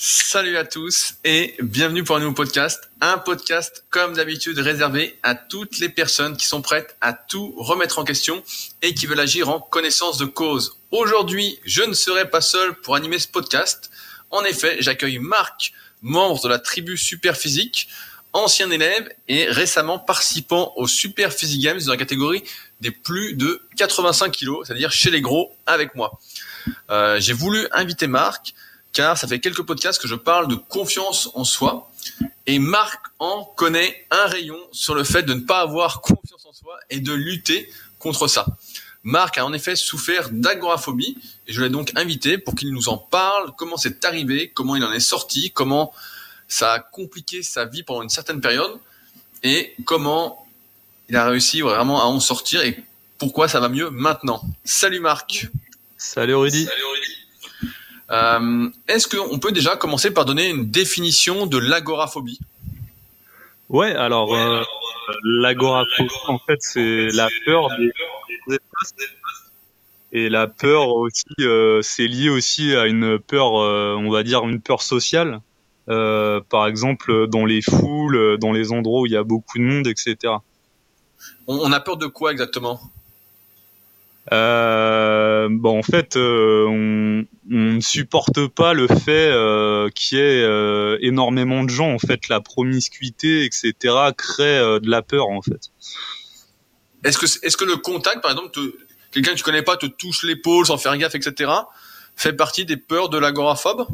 Salut à tous et bienvenue pour un nouveau podcast. Un podcast comme d'habitude réservé à toutes les personnes qui sont prêtes à tout remettre en question et qui veulent agir en connaissance de cause. Aujourd'hui, je ne serai pas seul pour animer ce podcast. En effet, j'accueille Marc, membre de la tribu Super Physique, ancien élève et récemment participant au Super Physique Games dans la catégorie des plus de 85 kilos, c'est-à-dire chez les gros avec moi. Euh, j'ai voulu inviter Marc car ça fait quelques podcasts que je parle de confiance en soi. Et Marc en connaît un rayon sur le fait de ne pas avoir confiance en soi et de lutter contre ça. Marc a en effet souffert d'agoraphobie et je l'ai donc invité pour qu'il nous en parle, comment c'est arrivé, comment il en est sorti, comment ça a compliqué sa vie pendant une certaine période? Et comment il a réussi vraiment à en sortir et pourquoi ça va mieux maintenant? Salut Marc. Salut Rudy. Salut Rudy. Euh, Est-ce qu'on peut déjà commencer par donner une définition de l'agoraphobie? Ouais, alors, ouais, euh, l'agoraphobie, en fait, c'est la peur des, des espaces. Et la peur aussi, euh, c'est lié aussi à une peur, euh, on va dire une peur sociale. Euh, par exemple, dans les foules, dans les endroits où il y a beaucoup de monde, etc. On, on a peur de quoi exactement? Euh, bon, en fait, euh, on, ne supporte pas le fait euh, qu'il y ait euh, énormément de gens. En fait, la promiscuité, etc., crée euh, de la peur, en fait. Est-ce que, est-ce que le contact, par exemple, quelqu'un que tu connais pas te touche l'épaule sans faire gaffe, etc., fait partie des peurs de l'agoraphobe?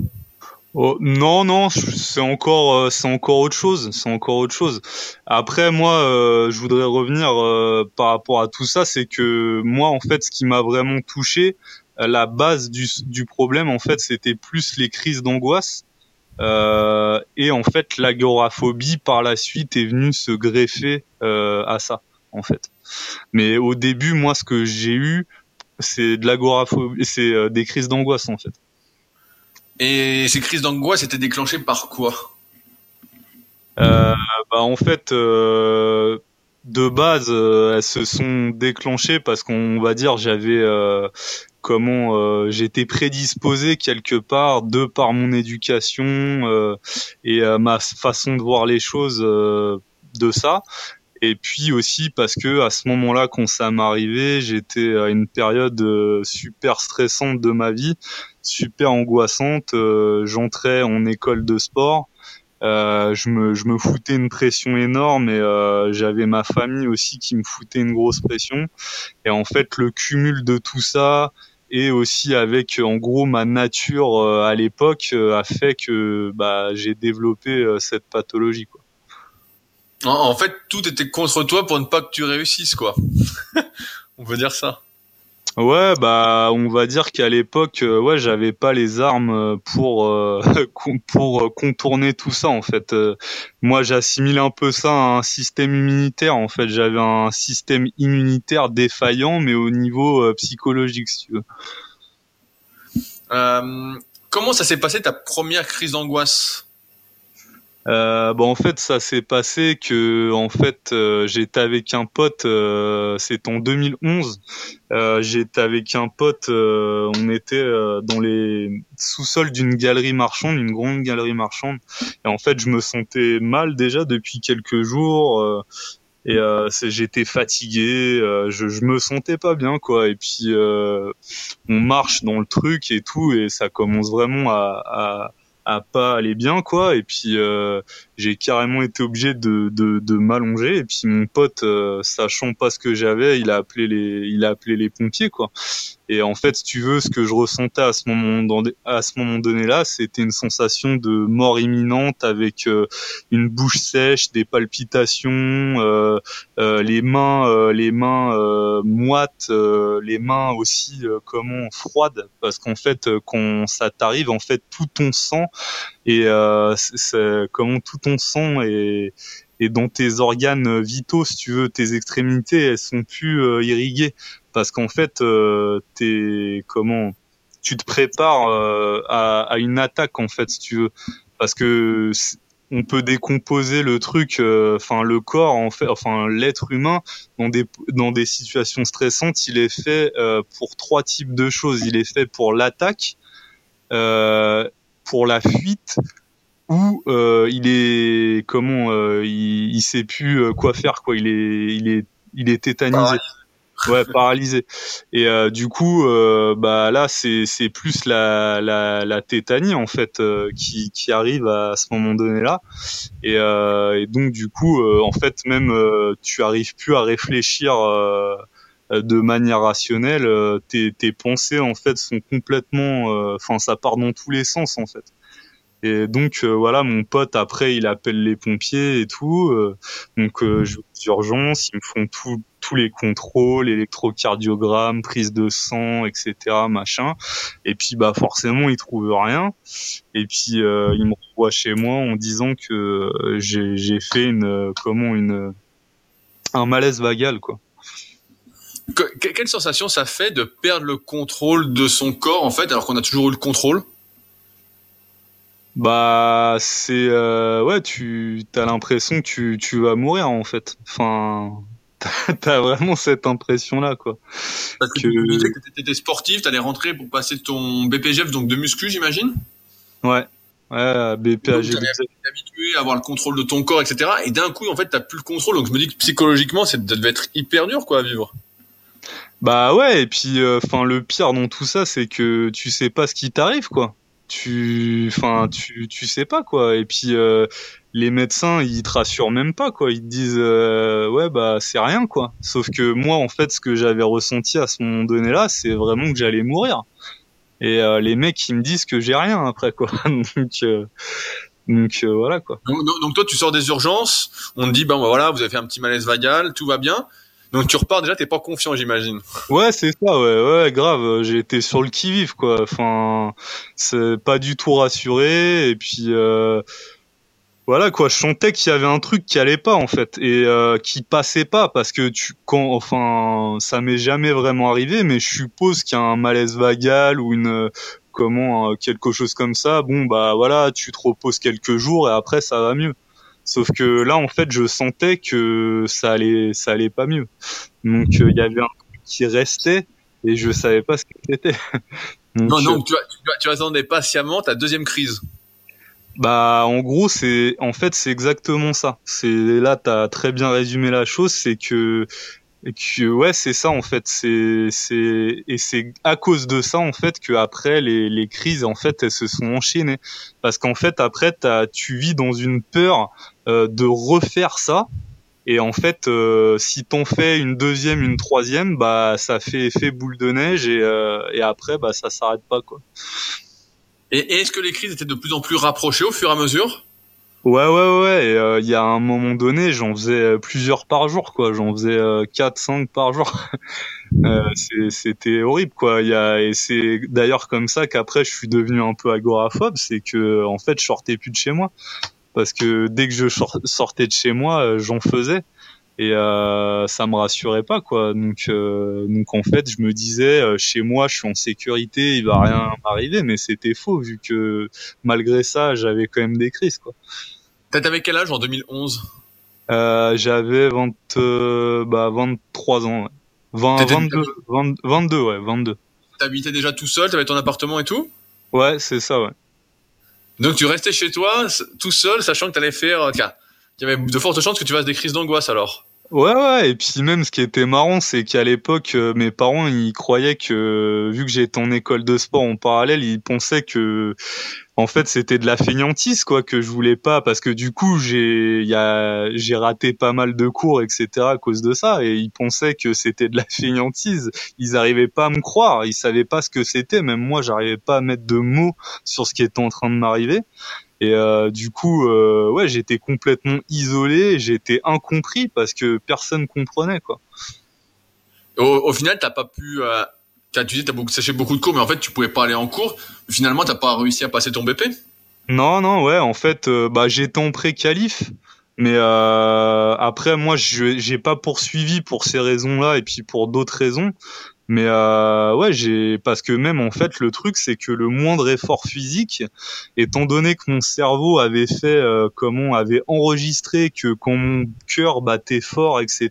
Oh, non, non, c'est encore, c'est encore autre chose. C'est encore autre chose. Après, moi, euh, je voudrais revenir euh, par rapport à tout ça, c'est que moi, en fait, ce qui m'a vraiment touché, la base du, du problème, en fait, c'était plus les crises d'angoisse. Euh, et en fait, l'agoraphobie par la suite est venue se greffer à ça, en fait. Mais au début, moi, ce que j'ai eu, c'est de l'agoraphobie, c'est des crises d'angoisse, en fait. Et ces crises d'angoisse étaient déclenchées par quoi? Euh, bah En fait, euh, de base, euh, elles se sont déclenchées parce qu'on va dire j'avais euh, comment euh, j'étais prédisposé quelque part de par mon éducation euh, et ma façon de voir les choses de ça. Et puis aussi parce que à ce moment-là, quand ça m'arrivait, j'étais à une période super stressante de ma vie super angoissante. Euh, J'entrais en école de sport. Euh, je, me, je me foutais une pression énorme et euh, j'avais ma famille aussi qui me foutait une grosse pression. Et en fait, le cumul de tout ça et aussi avec en gros ma nature euh, à l'époque euh, a fait que bah, j'ai développé euh, cette pathologie. En fait, tout était contre toi pour ne pas que tu réussisses, quoi. On peut dire ça. Ouais, bah on va dire qu'à l'époque, euh, ouais, j'avais pas les armes pour euh, pour contourner tout ça en fait. Euh, moi, j'assimile un peu ça à un système immunitaire en fait. J'avais un système immunitaire défaillant, mais au niveau euh, psychologique, si tu veux. Euh, comment ça s'est passé ta première crise d'angoisse? Euh, bon, en fait, ça s'est passé que, en fait, euh, j'étais avec un pote. Euh, c'est en 2011. Euh, j'étais avec un pote. Euh, on était euh, dans les sous-sols d'une galerie marchande, une grande galerie marchande. Et en fait, je me sentais mal déjà depuis quelques jours. et j'étais fatigué. je, je me sentais pas bien, quoi. Et puis, on marche dans le truc et tout, et ça commence vraiment à, à à pas aller bien quoi. Et puis euh, j'ai carrément été obligé de, de, de m'allonger. Et puis mon pote euh, sachant pas ce que j'avais il a appelé les il a appelé les pompiers quoi. Et en fait si tu veux ce que je ressentais à ce moment à ce moment donné là c'était une sensation de mort imminente avec euh, une bouche sèche des palpitations euh, euh, les mains euh, les mains moites les mains aussi comment froides. Parce qu'en fait quand ça t'arrive en fait tout ton sang et c'est comment tout ton sang est et dans tes organes vitaux, si tu veux, tes extrémités, elles sont plus euh, irriguées. Parce qu'en fait, euh, t'es comment Tu te prépares euh, à, à, une attaque en fait, si tu veux, parce que on peut décomposer le truc, enfin le corps, en fait, enfin l'être humain dans des dans des situations stressantes, il est fait pour trois types de choses. Il est fait pour l'attaque pour la fuite ou euh, il est comment euh, il, il sait plus euh, quoi faire quoi. Il est il est il est tétanisé. Ouais paralysé. Et euh, du coup euh, bah là c'est c'est plus la, la la tétanie en fait euh, qui qui arrive à ce moment donné là et, et donc du coup en fait même tu arrives plus à réfléchir de manière rationnelle tes tes pensées en fait sont complètement enfin ça part dans tous les sens en fait et donc euh, voilà, mon pote après il appelle les pompiers et tout. Euh, donc euh, je vais aux urgences, ils me font tout, tous les contrôles, électrocardiogramme, prise de sang, etc. machin. Et puis bah forcément ils trouvent rien. Et puis ils me renvoient chez moi en disant que j'ai fait une comment une un malaise vagal quoi. Quelle sensation ça fait de perdre le contrôle de son corps en fait alors qu'on a toujours eu le contrôle? Bah, c'est euh, ouais, tu as l'impression que tu, tu vas mourir en fait. Enfin, t'as vraiment cette impression là quoi. Parce que, tu que t'étais sportif, t'allais rentrer pour passer ton BPGF donc de muscu, j'imagine? Ouais. Ouais, BPGF. Tu habitué à avoir le contrôle de ton corps, etc. Et d'un coup, en fait, t'as plus le contrôle. Donc je me dis que psychologiquement, ça devait être hyper dur quoi à vivre. Bah ouais, et puis euh, enfin le pire dans tout ça, c'est que tu sais pas ce qui t'arrive quoi. Tu enfin tu tu sais pas quoi. Et puis euh, les médecins ils te rassurent même pas quoi. Ils te disent euh, ouais bah c'est rien quoi. Sauf que moi en fait ce que j'avais ressenti à ce moment donné là c'est vraiment que j'allais mourir. Et euh, les mecs ils me disent que j'ai rien après quoi. Donc donc voilà quoi. Donc, donc, toi tu sors des urgences on te dit ben voilà vous avez fait un petit malaise vagal tout va bien donc tu repars déjà, t'es pas confiant, j'imagine. Ouais, c'est ça, ouais, ouais, grave. J'ai été sur le qui vive, quoi. Enfin, c'est pas du tout rassuré. Et puis euh, voilà, quoi. Je sentais qu'il y avait un truc qui allait pas en fait et euh, qui passait pas parce que tu, quand, enfin, ça m'est jamais vraiment arrivé, mais je suppose qu'il y a un malaise vagal ou une comment euh, quelque chose comme ça. Bon, bah voilà, tu te reposes quelques jours et après ça va mieux. Sauf que là, en fait, je sentais que ça allait, ça allait pas mieux. Donc, euh, il y avait un truc qui restait et je savais pas ce que c'était. non, non, euh, tu, tu, attendais patiemment ta deuxième crise. Bah, en gros, c'est, en fait, c'est exactement ça. C'est là, t'as très bien résumé la chose, c'est que que ouais c'est ça en fait c'est c'est et c'est à cause de ça en fait que après les les crises en fait elles se sont enchaînées parce qu'en fait après as, tu vis dans une peur de refaire ça et en fait euh, si t'en fais une deuxième une troisième bah ça fait effet boule de neige et euh, et après bah ça s'arrête pas quoi et est-ce que les crises étaient de plus en plus rapprochées au fur et à mesure? Ouais, ouais, ouais. Euh, il y a un moment donné, j'en faisais euh, plusieurs par jour, quoi. J'en faisais euh, 4, 5 par jour. euh, C'était horrible, quoi. Y a, et c'est d'ailleurs comme ça qu'après, je suis devenu un peu agoraphobe. C'est que, en fait, je sortais plus de chez moi. Parce que dès que je sortais de chez moi, euh, j'en faisais. Et euh, ça me rassurait pas quoi. Donc euh, donc en fait je me disais euh, chez moi je suis en sécurité il va rien m'arriver. Mais c'était faux vu que malgré ça j'avais quand même des crises quoi. T'avais quel âge en 2011 euh, j'avais 20 euh, bah 23 ans ouais. 20, 22 22 ouais 22 t'habitais déjà tout seul t'avais ton appartement et tout? Ouais c'est ça ouais donc tu restais chez toi tout seul sachant que t'allais faire il y avait de fortes chances que tu fasses des crises d'angoisse alors. Ouais, ouais, et puis même ce qui était marrant, c'est qu'à l'époque, euh, mes parents, ils croyaient que, vu que j'étais en école de sport en parallèle, ils pensaient que, en fait, c'était de la feignantise, quoi, que je voulais pas, parce que du coup, j'ai, j'ai raté pas mal de cours, etc., à cause de ça, et ils pensaient que c'était de la feignantise. Ils arrivaient pas à me croire, ils savaient pas ce que c'était, même moi, j'arrivais pas à mettre de mots sur ce qui était en train de m'arriver. Et euh, du coup, euh, ouais, j'étais complètement isolé, j'étais incompris parce que personne comprenait quoi. Au, au final, t'as pas pu. Euh, as, tu dis, t'as beaucoup, séché beaucoup de cours, mais en fait, tu pouvais pas aller en cours. Finalement, t'as pas réussi à passer ton BP. Non, non, ouais. En fait, euh, bah, j'étais en pré-qualif. Mais euh, après, moi, je j'ai pas poursuivi pour ces raisons-là et puis pour d'autres raisons. Mais euh, ouais, j'ai parce que même en fait le truc c'est que le moindre effort physique, étant donné que mon cerveau avait fait euh, comment avait enregistré que quand mon cœur battait fort, etc.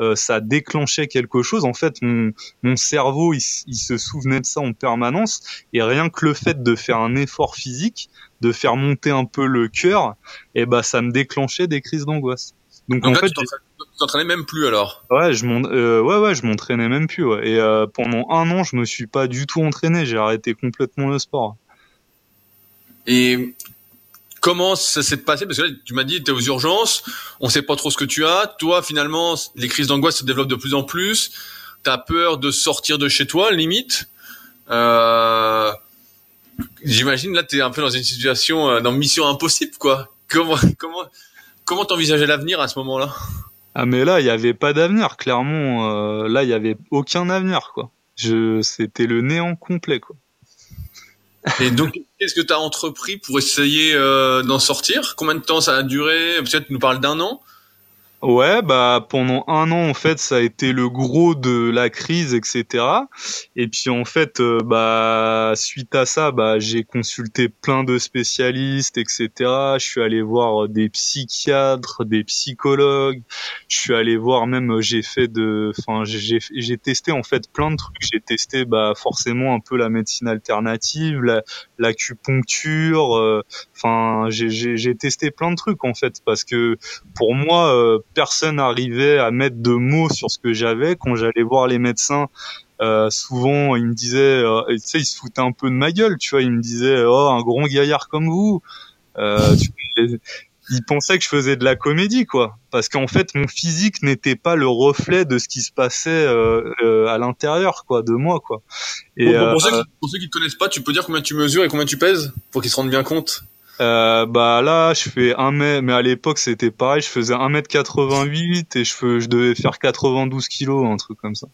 euh, ça déclenchait quelque chose. En fait, mon, mon cerveau, il, se souvenait de ça en permanence. Et rien que le fait de faire un effort physique, de faire monter un peu le cœur, et eh ben, ça me déclenchait des crises d'angoisse. Donc, en fait, t'entraînais même plus alors Ouais, je euh, ouais, ouais, je m'entraînais même plus. Ouais. Et euh, pendant un an, je me suis pas du tout entraîné. J'ai arrêté complètement le sport. Et comment ça s'est passé? Parce que là, tu m'as dit, tu es aux urgences, on sait pas trop ce que tu as. Toi, finalement, les crises d'angoisse se développent de plus en plus. Tu as peur de sortir de chez toi, limite. Euh, J'imagine, là, tu es un peu dans une situation, euh, dans mission impossible, quoi. Comment comment comment t'envisageais l'avenir à ce moment-là? Ah, mais là, il n'y avait pas d'avenir, clairement. Euh, là, il n'y avait aucun avenir, quoi. Je, c'était le néant complet, quoi. Et donc, qu'est-ce que tu as entrepris pour essayer euh, d'en sortir? Combien de temps ça a duré? Peut-être tu nous parles d'un an Ouais, bah pendant un an en fait, ça a été le gros de la crise, etc. Et puis en fait, euh, bah suite à ça, bah j'ai consulté plein de spécialistes, etc. Je suis allé voir des psychiatres, des psychologues. Je suis allé voir même, j'ai fait de, enfin j'ai j'ai testé en fait plein de trucs. J'ai testé bah forcément un peu la médecine alternative, l'acupuncture. Euh, enfin j'ai j'ai testé plein de trucs en fait parce que pour moi euh, personne n'arrivait à mettre de mots sur ce que j'avais. Quand j'allais voir les médecins, euh, souvent ils me disaient, euh, tu sais, ils se foutaient un peu de ma gueule, tu vois, ils me disaient, oh, un grand gaillard comme vous. Euh, ils pensaient que je faisais de la comédie, quoi, parce qu'en fait mon physique n'était pas le reflet de ce qui se passait à l'intérieur, quoi, de moi, quoi. Et pour, ceux qui, pour, ceux qui, te connaissent pas, tu peux dire combien tu mesures et combien tu pèses pour qu'ils se rendent bien compte? Euh, bah là, je fais 1 mètre, mais à l'époque c'était pareil, je faisais 1m88 et je, je devais faire 92 kilos, un truc comme ça.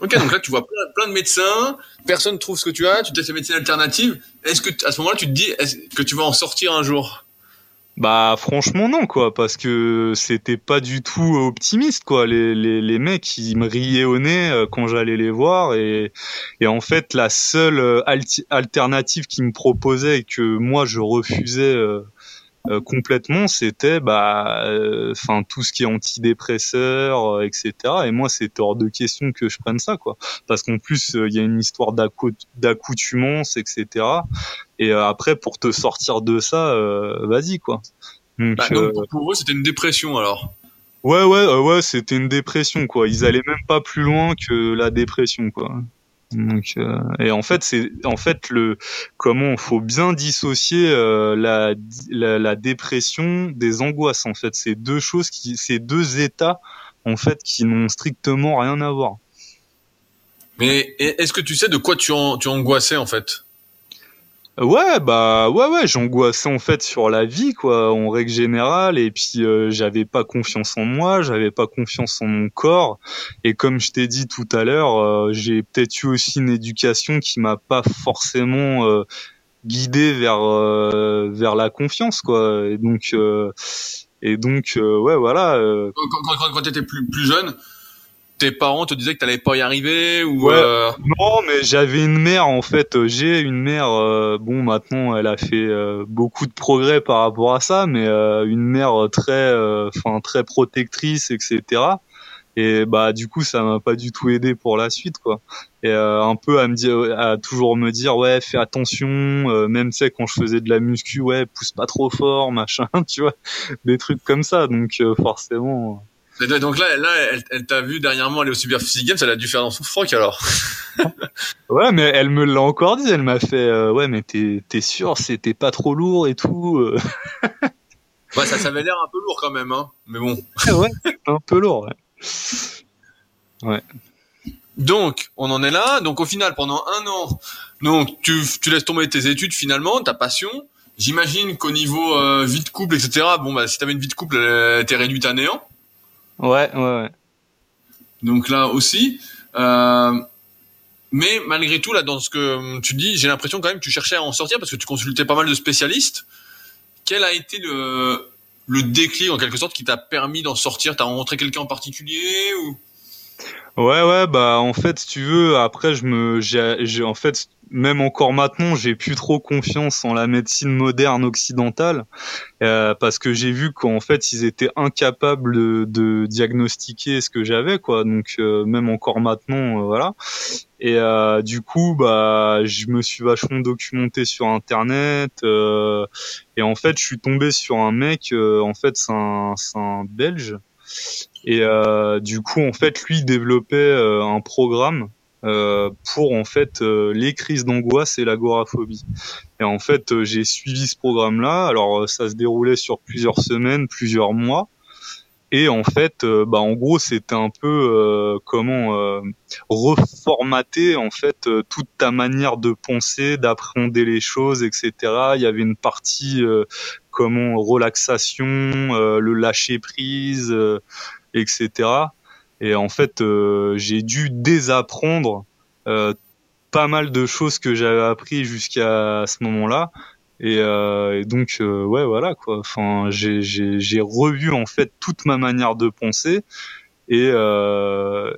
Ok, donc là tu vois plein, de médecins, personne trouve ce que tu as, tu testes les médecines alternatives. Est-ce que à ce moment-là tu te dis que tu vas en sortir un jour? Bah franchement non quoi parce que c'était pas du tout optimiste quoi. Les, les, les mecs ils me riaient au nez euh, quand j'allais les voir et, et en fait la seule euh, alternative qu'ils me proposaient et que moi je refusais euh, euh, complètement, c'était bah, euh, enfin tout ce qui est antidépresseur, euh, etc. Et moi, c'était hors de question que je prenne ça, quoi, parce qu'en plus il y a une histoire d'accoutumance, etc. Et après, pour te sortir de ça, vas-y, quoi. Donc, bah, donc pour eux, c'était une dépression alors. Ouais, ouais, ouais, c'était une dépression, quoi. Ils allaient même pas plus loin que la dépression, quoi. Donc, euh, et en fait, c'est en fait le comment faut bien dissocier euh, la, la, la dépression des angoisses. En fait, c'est deux choses qui, c'est deux états en fait qui n'ont strictement rien à voir. Mais est-ce que tu sais de quoi tu, en, tu angoissais en fait? Ouais, bah ouais, ouais, j'angoissais en fait sur la vie, quoi, en règle générale, et puis euh, j'avais pas confiance en moi, j'avais pas confiance en mon corps, et comme je t'ai dit tout à l'heure, euh, j'ai peut-être eu aussi une éducation qui m'a pas forcément euh, guidé vers vers la confiance, quoi, et donc et donc ouais, voilà. Quand, quand, quand t'étais plus plus jeune, tes parents te disaient que t'allais pas y arriver ou euh... non mais j'avais une mère en fait. J'ai une mère euh, bon maintenant elle a fait euh, beaucoup de progrès par rapport à ça mais euh, une mère très enfin très protectrice etc et bah du coup ça m'a pas du tout aidé pour la suite quoi. Et un peu à me dire à toujours me dire ouais fais attention même c'est quand je faisais de la muscu ouais pousse pas trop fort machin tu vois des trucs comme ça. Donc forcément donc là, là, elle, t'a vu dernièrement aller au Super Physique Games, elle a dû faire dans son froc alors. ouais, mais elle me l'a encore dit, elle m'a fait, euh, ouais, mais t'es, t'es sûr, c'était pas trop lourd et tout. Euh. ouais, ça, ça avait l'air un peu lourd quand même, hein. Mais bon. ouais, un peu lourd. Ouais. ouais. Donc, on en est là. Donc, au final, pendant un an, donc tu, tu laisses tomber tes études finalement, ta passion. J'imagine qu'au niveau euh, vie de couple, etc. Bon, bah, si t'avais une vie de couple, elle était réduite à néant. Ouais, ouais, ouais. Donc là aussi. Euh, mais malgré tout, là, dans ce que tu dis, j'ai l'impression quand même que tu cherchais à en sortir parce que tu consultais pas mal de spécialistes. Quel a été le, le déclic, en quelque sorte, qui t'a permis d'en sortir? T'as rencontré quelqu'un en particulier ou? Ouais, ouais, bah en fait, si tu veux, après, je me, j'ai, en fait, même encore maintenant, j'ai plus trop confiance en la médecine moderne occidentale euh, parce que j'ai vu qu'en fait, ils étaient incapables de, diagnostiquer ce que j'avais, quoi. Donc euh, même encore maintenant, euh, voilà. Et euh, du coup, bah, je me suis vachement documenté sur Internet et en fait, je suis tombé sur un mec. en fait, c'est un, c'est un Belge et euh, du coup, en fait, lui développait euh, un programme euh, pour en fait les crises d'angoisse et l'agoraphobie. Et en fait, j'ai suivi ce programme-là. Alors, ça se déroulait sur plusieurs semaines, plusieurs mois. Et en fait, bah en gros, c'était un peu comment reformater en fait toute ta manière de penser, d'appréhender les choses, etc. Il y avait une partie comment relaxation, le lâcher prise etc. Et en fait, euh, j'ai dû désapprendre euh, pas mal de choses que j'avais appris jusqu'à ce moment-là. Et, euh, donc ouais voilà quoi. Enfin j'ai revu en fait toute ma manière de penser et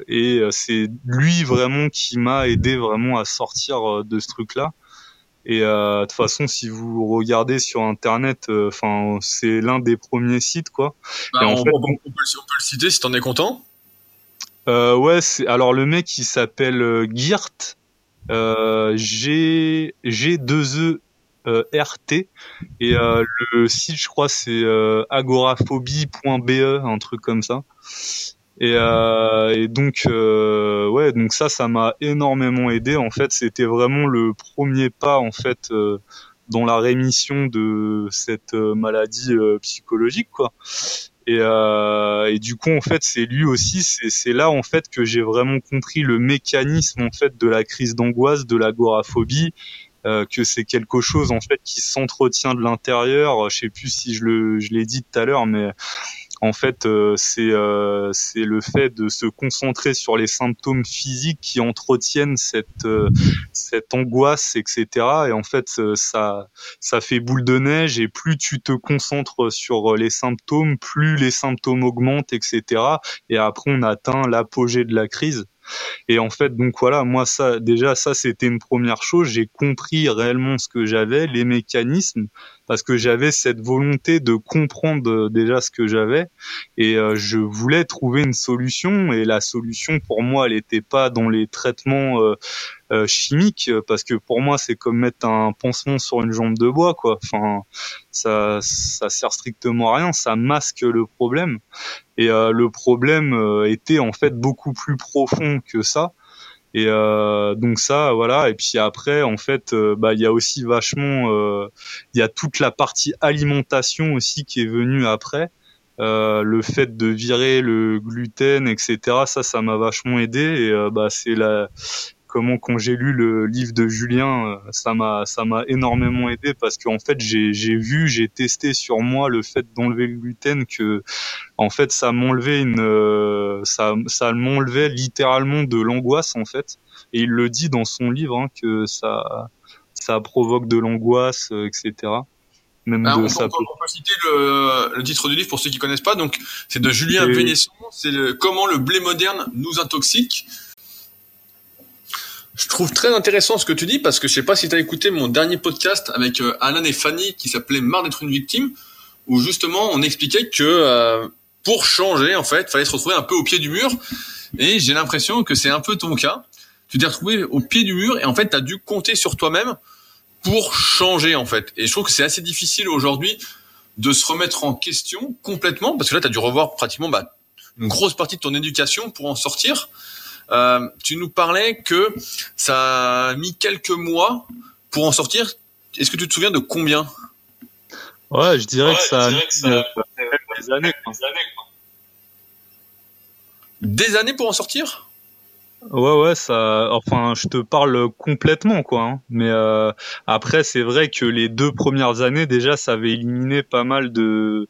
et c'est lui vraiment qui m'a aidé vraiment à sortir de ce truc là. Et euh, de toute façon, si vous regardez sur Internet, euh, enfin, c'est l'un des premiers sites, quoi. Bah, on, peut, le citer si t'en es content. Euh, ouais, c'est alors le mec il s'appelle euh, Girt, G G 2 E R T et le site je crois c'est agoraphobie.be un truc comme ça. Et, euh, et donc euh, ouais, donc ça, ça m'a énormément aidé. En fait, c'était vraiment le premier pas en fait euh, dans la rémission de cette euh, maladie euh, psychologique, quoi. Et, euh, et, du coup, en fait, c'est lui aussi, c'est là en fait que j'ai vraiment compris le mécanisme en fait de la crise d'angoisse, de l'agoraphobie, euh, que c'est quelque chose en fait qui s'entretient de l'intérieur. Je sais plus si je le, je l'ai dit tout à l'heure, mais en fait, euh, c'est euh, c'est le fait de se concentrer sur les symptômes physiques qui entretiennent cette euh, cette angoisse, etc. Et en fait, ça ça fait boule de neige. Et plus tu te concentres sur les symptômes, plus les symptômes augmentent, etc. Et après, on atteint l'apogée de la crise. Et en fait, donc voilà, moi ça, déjà ça c'était une première chose. J'ai compris réellement ce que j'avais, les mécanismes, parce que j'avais cette volonté de comprendre euh, déjà ce que j'avais, et euh, je voulais trouver une solution. Et la solution pour moi, elle n'était pas dans les traitements euh, euh, chimiques, parce que pour moi c'est comme mettre un pansement sur une jambe de bois, quoi. Enfin, ça, ça sert strictement à rien, ça masque le problème. Et euh, le problème euh, était en fait beaucoup plus profond que ça. Et euh, donc ça, voilà. Et puis après, en fait, bah il y a aussi vachement, il y a toute la partie alimentation aussi qui est venue après. Euh, le fait de virer le gluten, etc. Ça, ça m'a vachement aidé. Et bah c'est la, comment quand j'ai lu le livre de Julien, euh, ça m'a ça m'a énormément aidé parce qu'en fait j'ai j'ai vu, j'ai testé sur moi le fait d'enlever le gluten que en fait ça m'enlevait une euh, ça ça m'enlevait littéralement de l'angoisse en fait et il le dit dans son livre hein, que ça ça provoque de l'angoisse euh, etc. Même ah, on, ça peut, citer le, le, titre du livre pour ceux qui connaissent pas. Donc, c'est de Julien Vénesson. C'est comment le blé moderne nous intoxique. Je trouve très intéressant ce que tu dis parce que je sais pas si tu as écouté mon dernier podcast avec euh, Alan et Fanny qui s'appelait Marre d'être une victime où justement on expliquait que euh, pour changer en fait, fallait se retrouver un peu au pied du mur et j'ai l'impression que c'est un peu ton cas. Tu t'es retrouvé au pied du mur et en fait tu as dû compter sur toi-même pour changer en fait. Et je trouve que c'est assez difficile aujourd'hui de se remettre en question complètement parce que là tu as dû revoir pratiquement bah, une grosse partie de ton éducation pour en sortir. Euh, tu nous parlais que ça a mis quelques mois pour en sortir. Est-ce que tu te souviens de combien? Ouais, je dirais que ça a mis euh, des années. Des années pour en sortir? Ouais, ouais, ça. Enfin, je te parle complètement, quoi. Hein. Mais euh, après, c'est vrai que les deux premières années, déjà, ça avait éliminé pas mal de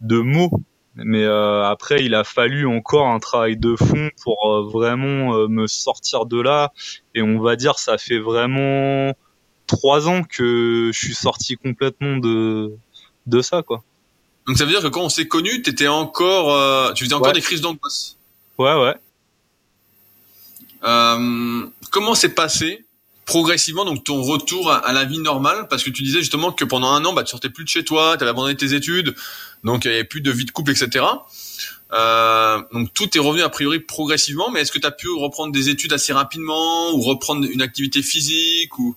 de mots mais euh, après, il a fallu encore un travail de fond pour euh, vraiment euh, me sortir de là. Et on va dire, ça fait vraiment trois ans que je suis sorti complètement de de ça, quoi. Donc ça veut dire que quand on s'est connu, t'étais encore, tu faisais encore des crises d'angoisse? Ouais, ouais. Comment s'est passé? Progressivement donc ton retour à, la vie normale Parce que tu disais justement que pendant un an, bah, tu sortais plus de chez toi, tu avais abandonné tes études, donc il n'y avait plus de vie de couple, etc. Euh, donc tout est revenu a priori progressivement, mais est-ce que tu as pu reprendre des études assez rapidement ou reprendre une activité physique ou?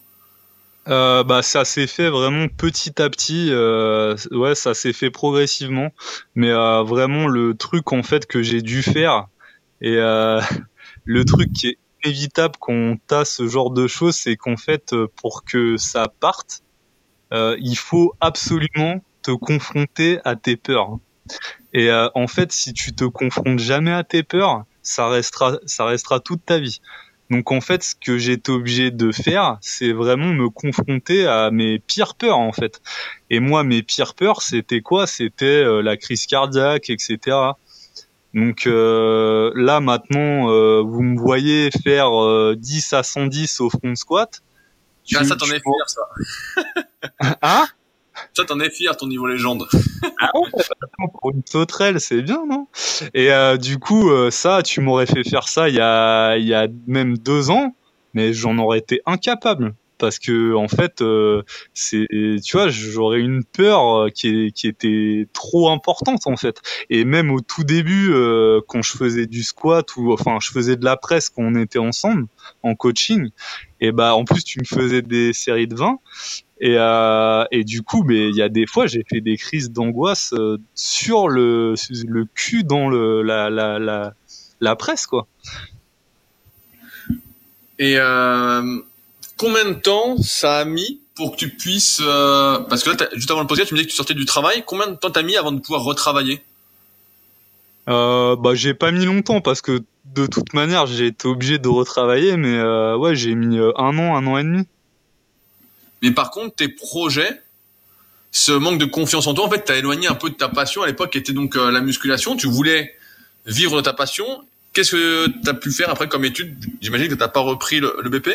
Euh, bah ça s'est fait vraiment petit à petit euh, ouais ça s'est fait progressivement mais euh, vraiment le truc en fait que j'ai dû faire et euh, le truc qui est évitable quand on ce genre de choses c'est qu'en fait pour que ça parte il faut absolument te confronter à tes peurs et en fait si tu te confrontes jamais à tes peurs ça restera ça restera toute ta vie donc en fait, ce que j'étais obligé de faire, c'est vraiment me confronter à mes pires peurs en fait. Et moi, mes pires peurs, c'était quoi? C'était euh, la crise cardiaque, etc. Donc euh, là maintenant, euh, vous me voyez faire 10 à 110 au front squat. Ah, ça t'en es fier, ça. hein? Ça, t'en es fier, ton niveau légende. ah pour une sauterelle, c'est bien, non? Et euh, du coup, euh, ça, tu m'aurais fait faire ça il y a, il y a même deux ans, mais j'en aurais été incapable. Parce que en fait, euh, c'est, tu vois, j'aurais une peur qui, qui était trop importante en fait. Et même au tout début, quand je faisais du squat ou enfin, je faisais de la presse quand on était ensemble en coaching, et bah en plus tu me faisais des séries de 20 et, euh, et du coup, mais il y a des fois, j'ai fait des crises d'angoisse euh, sur le, le cul dans le, la, la, la, la presse, quoi. Et euh, combien de temps ça a mis pour que tu puisses... Euh, parce que là, juste avant le podcast, tu me disais que tu sortais du travail. Combien de temps t'as mis avant de pouvoir retravailler? Euh, Bah, j'ai pas mis longtemps parce que de toute manière, j'ai été obligé de retravailler, mais euh, ouais, j'ai mis un an, un an et demi. Mais par contre, tes projets, ce manque de confiance en toi, en fait, t'as éloigné un peu de ta passion à l'époque, qui était donc la musculation. Tu voulais vivre de ta passion. Qu'est-ce que tu as pu faire après comme étude? J'imagine que t'as pas repris le, BP.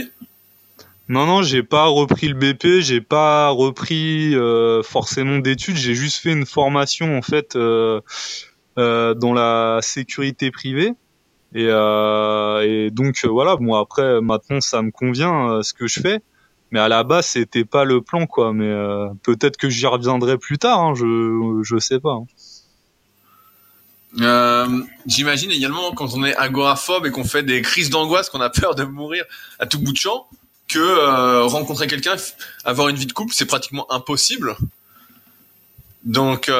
Non, non, j'ai pas repris le BP, j'ai pas repris euh, forcément d'études, j'ai juste fait une formation en fait euh, euh dans la sécurité privée. Et, et donc voilà, bon après maintenant ça me convient ce que je fais mais à la base c'était pas le plan quoi mais euh, peut-être que j'y reviendrai plus tard hein, je je sais pas hein. euh, J'imagine également quand on est agoraphobe et qu'on fait des crises d'angoisse, qu'on a peur de mourir à tout bout de champ, que euh, rencontrer quelqu'un, avoir une vie de couple, c'est pratiquement impossible. Donc,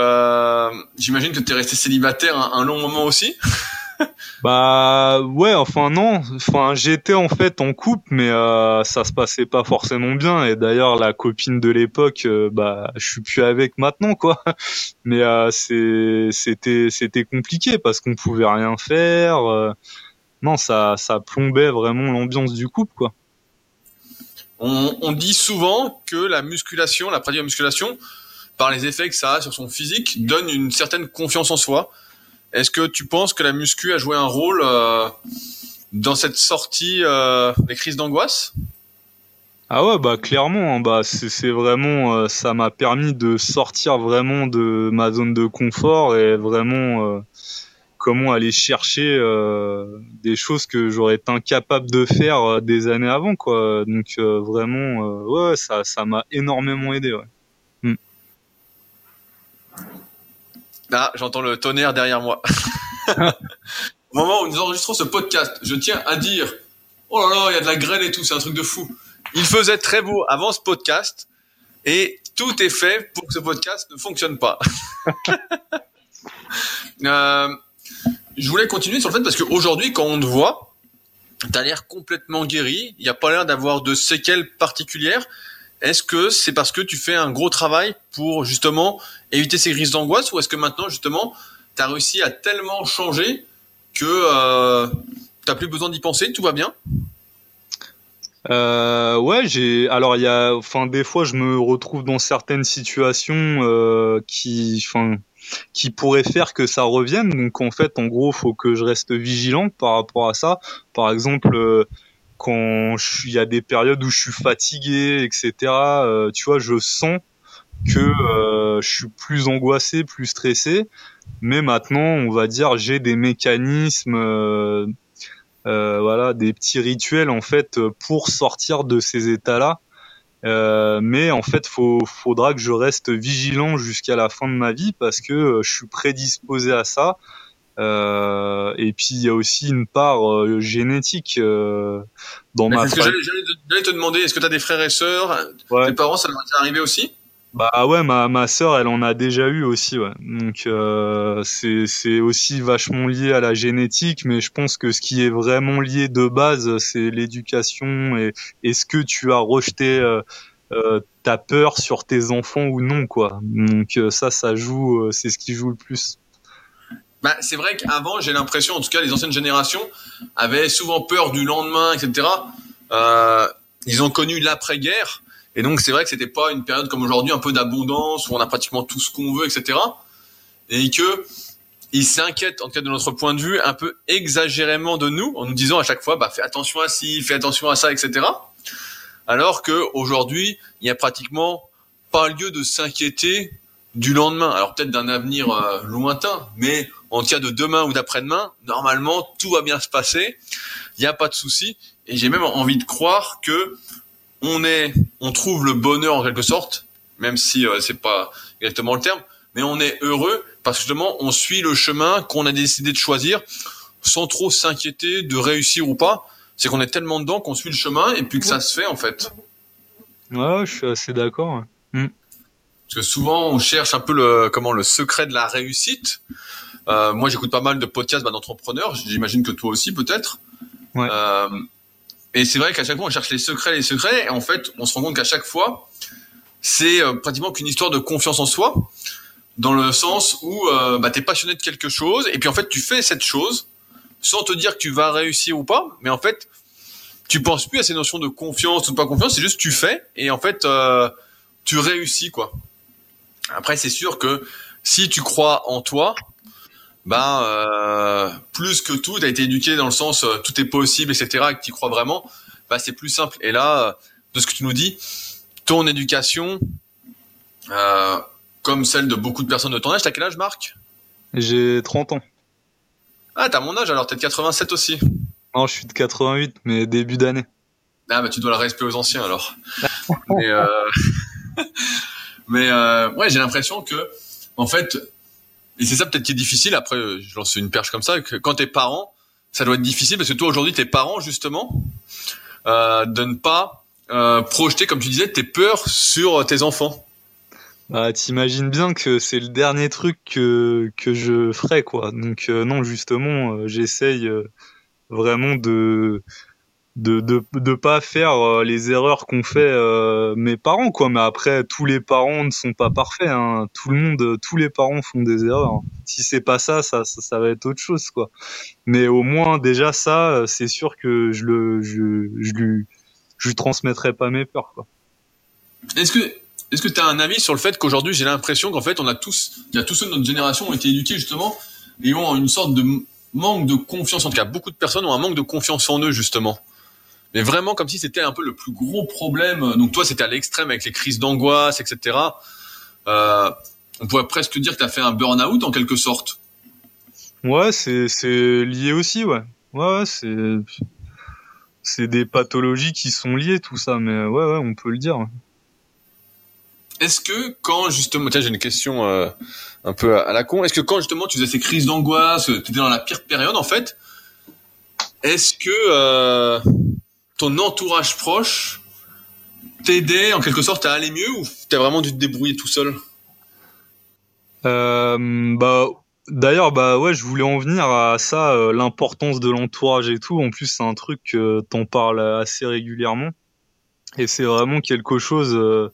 j'imagine que tu es resté célibataire un long moment aussi. bah ouais, enfin non, enfin j'étais en fait en couple, mais euh, ça se passait pas forcément bien. Et d'ailleurs la copine de l'époque, euh, bah je suis plus avec maintenant quoi. Mais euh, c'était compliqué parce qu'on pouvait rien faire. Euh. non, ça ça plombait vraiment l'ambiance du couple quoi. On, dit souvent que la musculation, la pratique de la musculation, par les effets que ça a sur son physique, donne une certaine confiance en soi. Est-ce que tu penses que la muscu a joué un rôle euh, dans cette sortie euh, des crises d'angoisse? Ah ouais bah clairement hein. bah c'est vraiment euh, ça m'a permis de sortir vraiment de ma zone de confort et vraiment comment aller chercher des choses que j'aurais été incapable de faire des années avant quoi donc vraiment ouais ça ça m'a énormément aidé ouais. Ah, j'entends le tonnerre derrière moi. Au moment où nous enregistrons ce podcast, je tiens à dire, oh là là, il y a de la grêle et tout, c'est un truc de fou. Il faisait très beau avant ce podcast et tout est fait pour que ce podcast ne fonctionne pas. Euh, je voulais continuer sur le fait parce qu'aujourd'hui, quand on te voit, tu as l'air complètement guéri, il n'y a pas l'air d'avoir de séquelles particulières. Est-ce que c'est parce que tu fais un gros travail pour justement éviter ces crises d'angoisse ou est-ce que maintenant justement tu as réussi à tellement changer que euh, tu n'as plus besoin d'y penser, tout va bien? Euh, ouais, j'ai. Alors il y a, enfin des fois je me retrouve dans certaines situations euh, qui, enfin, qui pourraient faire que ça revienne. Donc en fait, en gros, faut que je reste vigilant par rapport à ça. Par exemple, euh, quand il y a des périodes où je suis fatigué, etc. Euh, tu vois, je sens que euh, je suis plus angoissé, plus stressé. Mais maintenant, on va dire, j'ai des mécanismes euh, voilà, des petits rituels en fait pour sortir de ces états-là. Mais en fait, faut, faudra que je reste vigilant jusqu'à la fin de ma vie parce que je suis prédisposé à ça. Euh, et puis il y a aussi une part euh, génétique euh, dans ma. famille. J'allais te demander, est-ce que tu as des frères et sœurs? Tes parents, ça leur est arrivé aussi? Bah ouais, ma ma sœur, elle en a déjà eu aussi, ouais. Donc c'est c'est aussi vachement lié à la génétique, mais je pense que ce qui est vraiment lié de base, c'est l'éducation et est-ce que tu as rejeté ta peur sur tes enfants ou non, quoi. Donc ça, ça joue, c'est ce qui joue le plus. Bah, c'est vrai qu'avant, j'ai l'impression, en tout cas, les anciennes générations avaient souvent peur du lendemain, etc. Euh, ils ont connu l'après-guerre, et donc c'est vrai que c'était pas une période comme aujourd'hui, un peu d'abondance où on a pratiquement tout ce qu'on veut, etc. Et que ils s'inquiètent, en tout cas de notre point de vue, un peu exagérément de nous, en nous disant à chaque fois, bah fais attention à ci, fais attention à ça, etc. Alors que aujourd'hui, il y a pratiquement pas lieu de s'inquiéter du lendemain. Alors peut-être d'un avenir euh, lointain, mais en cas de demain ou d'après-demain, normalement tout va bien se passer. Il n'y a pas de souci. Et j'ai même envie de croire que on est, on trouve le bonheur en quelque sorte, même si euh, c'est pas exactement le terme, mais on est heureux parce que justement on suit le chemin qu'on a décidé de choisir sans trop s'inquiéter de réussir ou pas. C'est qu'on est tellement dedans qu'on suit le chemin et puis que ça se fait en fait. Ouais, je suis assez d'accord. Hmm. Parce que souvent on cherche un peu le comment le secret de la réussite. Euh, moi, j'écoute pas mal de podcasts bah, d'entrepreneurs. J'imagine que toi aussi, peut-être. Ouais. Euh, et c'est vrai qu'à chaque fois, on cherche les secrets, les secrets. Et en fait, on se rend compte qu'à chaque fois, c'est euh, pratiquement qu'une histoire de confiance en soi, dans le sens où euh, bah, tu es passionné de quelque chose, et puis en fait, tu fais cette chose sans te dire que tu vas réussir ou pas, mais en fait, tu penses plus à ces notions de confiance ou de pas confiance, c'est juste tu fais, et en fait, euh, tu réussis, quoi. Après, c'est sûr que si tu crois en toi, ben euh, plus que tout, tu as été éduqué dans le sens euh, tout est possible, etc. et que tu crois vraiment, bah c'est plus simple. Et là, euh, de ce que tu nous dis, ton éducation, euh, comme celle de beaucoup de personnes de ton âge, t'as quel âge, Marc? J'ai 30 ans. Ah, t'as mon âge, alors t'es de 87 aussi. Non, je suis de 88, mais début d'année. Ah bah tu dois le respect aux anciens alors. mais euh... mais euh, ouais, j'ai l'impression que en fait et c'est ça peut-être qui est difficile. Après, euh, je lance une perche comme ça. Que quand t'es parent, ça doit être difficile parce que toi aujourd'hui, t'es parent justement, euh, de ne pas euh, projeter, comme tu disais, tes peurs sur tes enfants. Bah, t'imagines bien que c'est le dernier truc que que je ferais quoi. Donc euh, non, justement, j'essaye vraiment de de de de pas faire euh, les erreurs qu'ont fait euh, mes parents quoi. Mais après tous les parents ne sont pas parfaits hein. tout le monde tous les parents font des erreurs. Si c'est pas ça, ça ça, va être autre chose quoi. Mais au moins déjà ça euh, c'est sûr que je le je je lui je lui transmettrai pas mes peurs quoi. Est-ce que est-ce que tu as un avis sur le fait qu'aujourd'hui j'ai l'impression qu'en fait on a tous il y a tous ceux de notre génération ont été éduqués justement et ont une sorte de manque de confiance. En tout cas beaucoup de personnes ont un manque de confiance en eux justement mais vraiment comme si c'était un peu le plus gros problème. Donc toi, c'était à l'extrême avec les crises d'angoisse, etc. Euh, on pourrait presque dire que tu as fait un burn-out en quelque sorte. Ouais, c'est c'est lié aussi, ouais. Ouais, c'est c'est des pathologies qui sont liées tout ça, mais ouais, ouais, on peut le dire. Est-ce que quand justement, tiens, j'ai une question euh, un peu à la con. Est-ce que quand justement tu faisais ces crises d'angoisse, tu étais dans la pire période en fait, est-ce que euh, ton entourage proche t'aidait en quelque sorte à aller mieux ou t'as vraiment dû te débrouiller tout seul? Euh, Bah d'ailleurs bah ouais je voulais en venir à ça euh, l'importance de l'entourage et tout. En plus c'est un truc que t'en parles assez régulièrement. Et c'est vraiment quelque chose euh,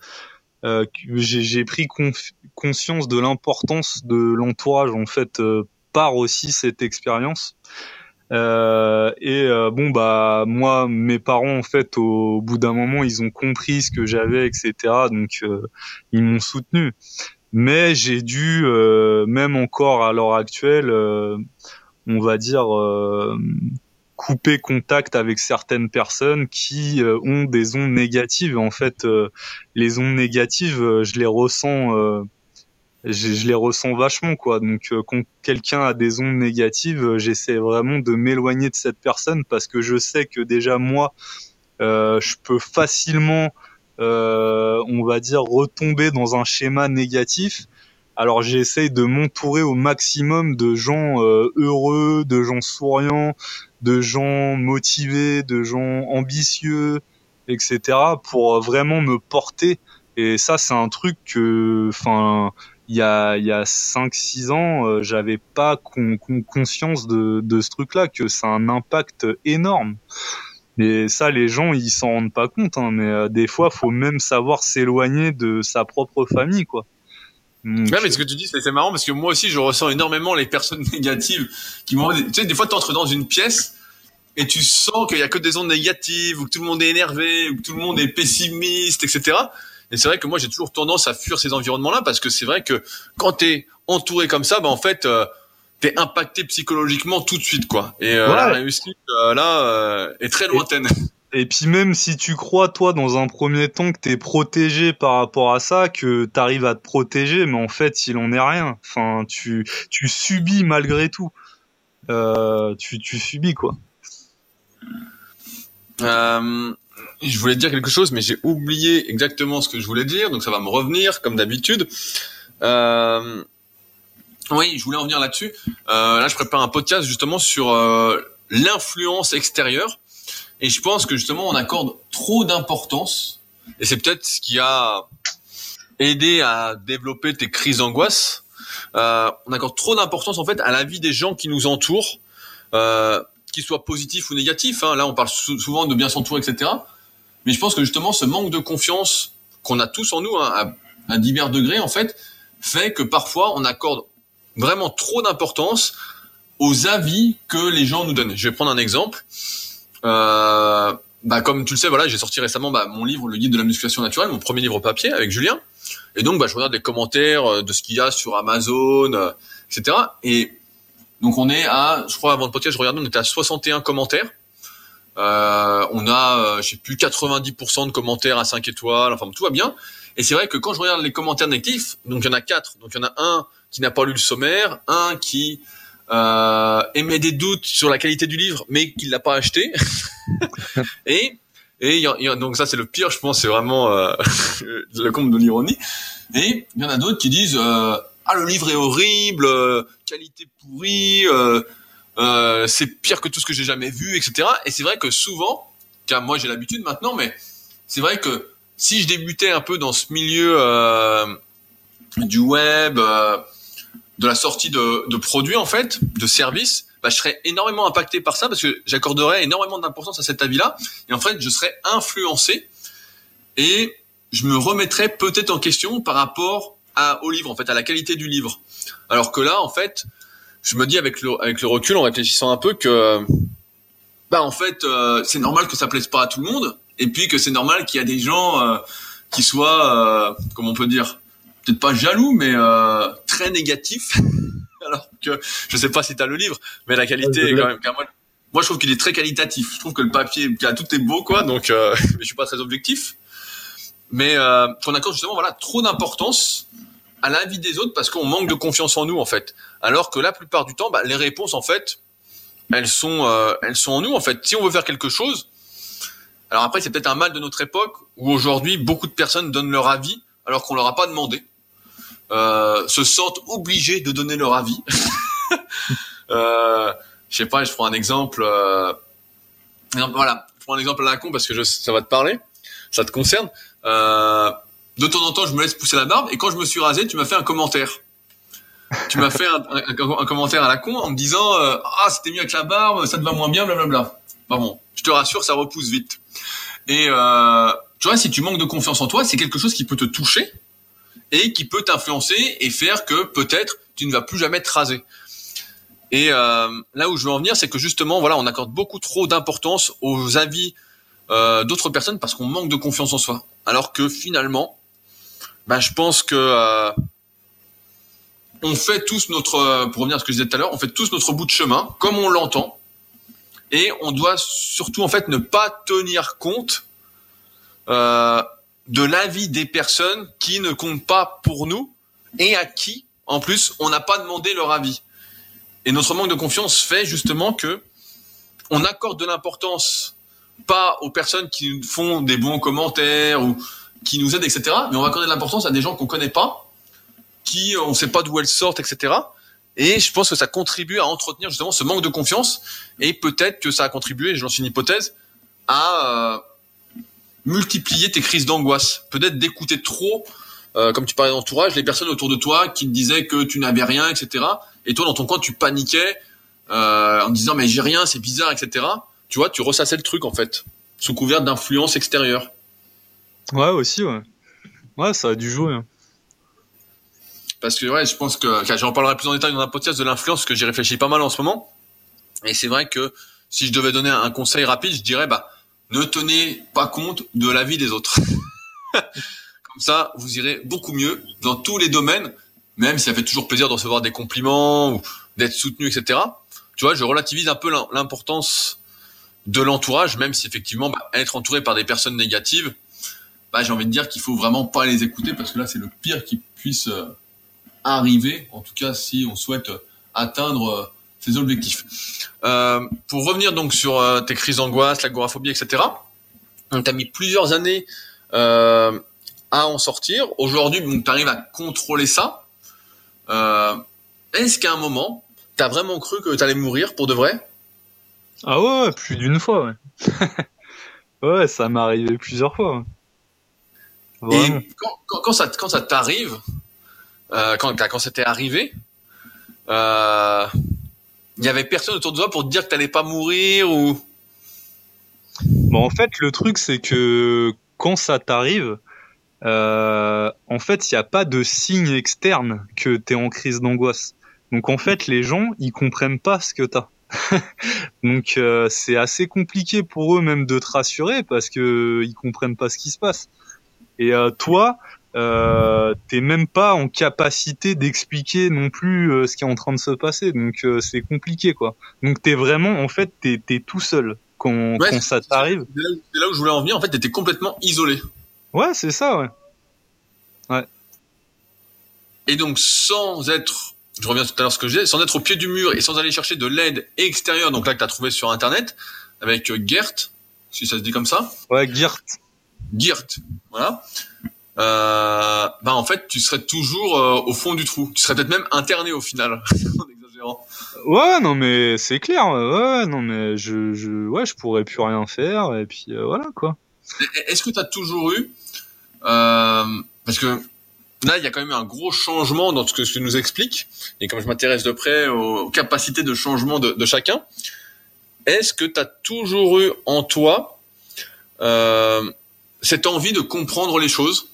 euh j'ai pris conscience de l'importance de l'entourage en fait par aussi cette expérience euh, et euh, bon bah moi mes parents en fait au, bout d'un moment ils ont compris ce que j'avais etc donc euh, ils m'ont soutenu. Mais j'ai dû même encore à l'heure actuelle on va dire couper contact avec certaines personnes qui ont des ondes négatives. En fait les ondes négatives je les ressens je, les ressens vachement quoi. Donc euh, quand quelqu'un a des ondes négatives, euh, j'essaie vraiment de m'éloigner de cette personne parce que je sais que déjà moi, euh, je peux facilement, on va dire, retomber dans un schéma négatif. Alors j'essaie de m'entourer au maximum de gens heureux, de gens souriants, de gens motivés, de gens ambitieux, etc. pour vraiment me porter. Et ça, c'est un truc que, enfin, il y a il y a 5 6 ans, euh, j'avais pas conscience de de ce truc là que ça a un impact énorme. Et ça, les gens, ils s'en rendent pas compte. Hein, mais euh, des fois, faut même savoir s'éloigner de sa propre famille, quoi. ouais, mais ce que tu dis, c'est marrant parce que moi aussi, je ressens énormément les personnes négatives qui m'ont. Tu sais, des fois, tu entres dans une pièce et tu sens qu'il y a que des ondes négatives ou que tout le monde est énervé ou que tout le monde est pessimiste, etc. Et c'est vrai que moi, j'ai toujours tendance à fuir ces environnements-là parce que c'est vrai que quand tu es entouré comme ça, bah, en fait, euh, tu es impacté psychologiquement tout de suite, quoi. Et euh, la réussite, euh, là, euh, est très lointaine. Et, puis même si tu crois, toi, dans un premier temps, que tu es protégé par rapport à ça, que tu arrives à te protéger, mais en fait, il en est rien. Enfin, tu, tu subis malgré tout. tu, tu subis, quoi. Euh, je voulais dire quelque chose, mais j'ai oublié exactement ce que je voulais dire, donc ça va me revenir comme d'habitude. Euh, oui, je voulais en venir là-dessus. Euh, là, je prépare un podcast justement sur euh, l'influence extérieure, et je pense que justement on accorde trop d'importance, et c'est peut-être ce qui a aidé à développer tes crises d'angoisse. Euh, on accorde trop d'importance en fait à la vie des gens qui nous entourent. Euh, qu'ils soient positifs ou négatifs. Hein. Là, on parle souvent de bien s'entourer, etc. Mais je pense que justement, ce manque de confiance qu'on a tous en nous, hein, à, divers degrés, en fait, fait que parfois, on accorde vraiment trop d'importance aux avis que les gens nous donnent. Je vais prendre un exemple. Euh, bah, comme tu le sais, voilà, j'ai sorti récemment bah, mon livre, le guide de la musculation naturelle, mon premier livre papier avec Julien. Et donc, bah, je regarde les commentaires euh, de ce qu'il y a sur Amazon, euh, etc. Et donc, on est à, je crois, avant le podcast, je regardais, on était à 61 commentaires. Euh, on a, euh, je sais plus, 90% de commentaires à 5 étoiles. Enfin, tout va bien. Et c'est vrai que quand je regarde les commentaires négatifs, donc il y en a quatre. Donc il y en a un qui n'a pas lu le sommaire, un qui euh, émet des doutes sur la qualité du livre, mais qui l'a pas acheté. et et y y a, donc ça c'est le pire, je pense, c'est vraiment euh, le comble de l'ironie. Et il y en a d'autres qui disent euh, ah le livre est horrible, euh, qualité pourrie. Euh, euh, c'est pire que tout ce que j'ai jamais vu, etc. Et c'est vrai que souvent, car moi j'ai l'habitude maintenant, mais c'est vrai que si je débutais un peu dans ce milieu du web, de la sortie de, de, produits en fait, de services, bah, je serais énormément impacté par ça parce que j'accorderais énormément d'importance à cet avis-là et en fait je serais influencé et je me remettrais peut-être en question par rapport à, au livre en fait, à la qualité du livre. Alors que là en fait, je me dis avec le, avec le recul, en réfléchissant un peu, que bah en fait, euh, c'est normal que ça plaise pas à tout le monde, et puis que c'est normal qu'il y a des gens euh, qui soient, euh, comment on peut dire, peut-être pas jaloux, mais euh, très négatifs. Alors que je sais pas si tu as le livre, mais la qualité est quand même. Moi, moi, je trouve qu'il est très qualitatif. Je trouve que le papier, tout est beau, quoi. Donc, euh, je suis pas très objectif. Mais euh, qu'on accorde justement, voilà, trop d'importance à l'avis des autres parce qu'on manque de confiance en nous en fait. Alors que la plupart du temps, bah, les réponses en fait, elles sont, euh, elles sont en nous en fait. Si on veut faire quelque chose, alors après c'est peut-être un mal de notre époque où aujourd'hui beaucoup de personnes donnent leur avis alors qu'on leur a pas demandé, euh, se sentent obligés de donner leur avis. euh, je sais pas, je prends un exemple. Euh, voilà, je prends un exemple à la con parce que je, ça va te parler, ça te concerne. Euh, de temps en temps, je me laisse pousser la barbe, et quand je me suis rasé, tu m'as fait un commentaire. Tu m'as fait un, commentaire à la con en me disant euh, ah c'était mieux avec la barbe, ça te va moins bien, blablabla. Bah bon, je te rassure, ça repousse vite. Et euh, tu vois, si tu manques de confiance en toi, c'est quelque chose qui peut te toucher et qui peut t'influencer et faire que peut-être tu ne vas plus jamais te raser. Et euh, là où je veux en venir, c'est que justement, voilà, on accorde beaucoup trop d'importance aux avis euh, d'autres personnes parce qu'on manque de confiance en soi. Alors que finalement, bah, je pense que euh, on fait tous notre, euh, pour revenir à ce que je disais tout à l'heure, on fait tous notre bout de chemin, comme on l'entend, et on doit surtout en fait ne pas tenir compte euh, de l'avis des personnes qui ne comptent pas pour nous et à qui, en plus, on n'a pas demandé leur avis. Et notre manque de confiance fait justement que on accorde de l'importance pas aux personnes qui font des bons commentaires ou qui nous aident, etc. Mais on va accorder de l'importance à des gens qu'on connaît pas, qui on sait pas d'où elles sortent, etc. Et je pense que ça contribue à entretenir justement ce manque de confiance. Et peut-être que ça a contribué, je lance une hypothèse, à euh, multiplier tes crises d'angoisse. Peut-être d'écouter trop, euh, comme tu parlais d'entourage, les personnes autour de toi qui te disaient que tu n'avais rien, etc. Et toi, dans ton coin, tu paniquais euh, en disant mais j'ai rien, c'est bizarre, etc. Tu vois, tu ressassais le truc en fait, sous couvert d'influence extérieure. Ouais, aussi, ouais. Ouais, ça a dû jouer. Hein. Parce que ouais, je pense que j'en parlerai plus en détail dans un podcast de l'influence, que j'y réfléchis pas mal en ce moment. Et c'est vrai que si je devais donner un conseil rapide, je dirais bah ne tenez pas compte de la vie des autres. Comme ça, vous irez beaucoup mieux dans tous les domaines, même si ça fait toujours plaisir de recevoir des compliments ou d'être soutenu, etc. Tu vois, je relativise un peu l'importance de l'entourage, même si effectivement bah, être entouré par des personnes négatives, bah, j'ai envie de dire qu'il faut vraiment pas les écouter parce que là c'est le pire qui puisse euh, arriver, en tout cas si on souhaite atteindre euh, ses objectifs. Euh, pour revenir donc sur euh, tes crises d'angoisse, l'agoraphobie, etc. On t'a mis plusieurs années à en sortir. Aujourd'hui, tu arrives à contrôler ça. Est-ce qu'à un moment, tu as vraiment cru que tu allais mourir pour de vrai? Ah ouais, plus d'une fois, ouais. ouais, ça m'est arrivé plusieurs fois. Et quand, quand, ça, quand ça t'arrive, euh, quand, quand c'était arrivé, euh, il y avait personne autour de toi pour te dire que t'allais pas mourir ou? Bon, en fait, le truc c'est que quand ça t'arrive, euh, en fait, il n'y a pas de signe externe que tu es en crise d'angoisse. Donc en fait, les gens, ils comprennent pas ce que t'as. Donc euh, c'est assez compliqué pour eux même de te rassurer parce que ils comprennent pas ce qui se passe. Et euh, toi, euh, t'es même pas en capacité d'expliquer non plus euh, ce qui est en train de se passer. Donc euh, c'est compliqué quoi. Donc t'es vraiment en fait t'es es tout seul quand, quand ça t'arrive. C'est là où je voulais en venir. En fait t'étais complètement isolé. Ouais c'est ça ouais. Ouais. Et donc sans être, je reviens tout à l'heure ce que j'ai, sans être au pied du mur et sans aller chercher de l'aide extérieure. Donc là que t'as trouvé sur internet avec Gert, si ça se dit comme ça. Ouais Gert. Gert, voilà euh, bah en fait tu serais toujours euh, au fond du trou. Tu serais peut-être même interné au final, en exagérant. Ouais, non mais c'est clair. Ouais, non mais je, je, ouais, je pourrais plus rien faire et puis euh, voilà quoi. Est-ce que tu as toujours eu, euh, parce que là il y a quand même un gros changement dans ce que tu nous expliques et comme je m'intéresse de près aux, capacités de changement de, chacun, est-ce que tu as toujours eu en toi euh, cette envie de comprendre les choses?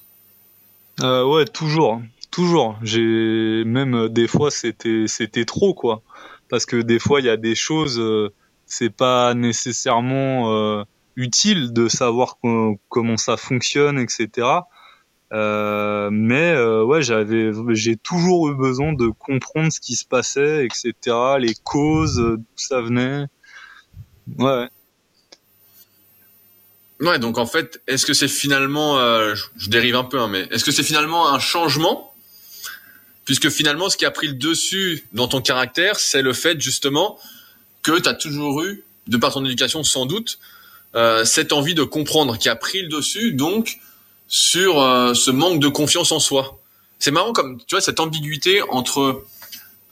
Euh, ouais, toujours, toujours. J'ai même euh, des fois c'était c'était trop quoi, parce que des fois il y a des choses, euh, c'est pas nécessairement euh, utile de savoir comment ça fonctionne, etc. Euh, mais euh, ouais, j'avais, j'ai toujours eu besoin de comprendre ce qui se passait, etc. Les causes, d'où ça venait. Ouais. Ouais, donc en fait, est-ce que c'est finalement, euh, je, dérive un peu, hein, mais est-ce que c'est finalement un changement? Puisque finalement, ce qui a pris le dessus dans ton caractère, c'est le fait justement que tu as toujours eu, de par ton éducation sans doute, euh, cette envie de comprendre qui a pris le dessus, donc sur euh, ce manque de confiance en soi. C'est marrant comme, tu vois, cette ambiguïté entre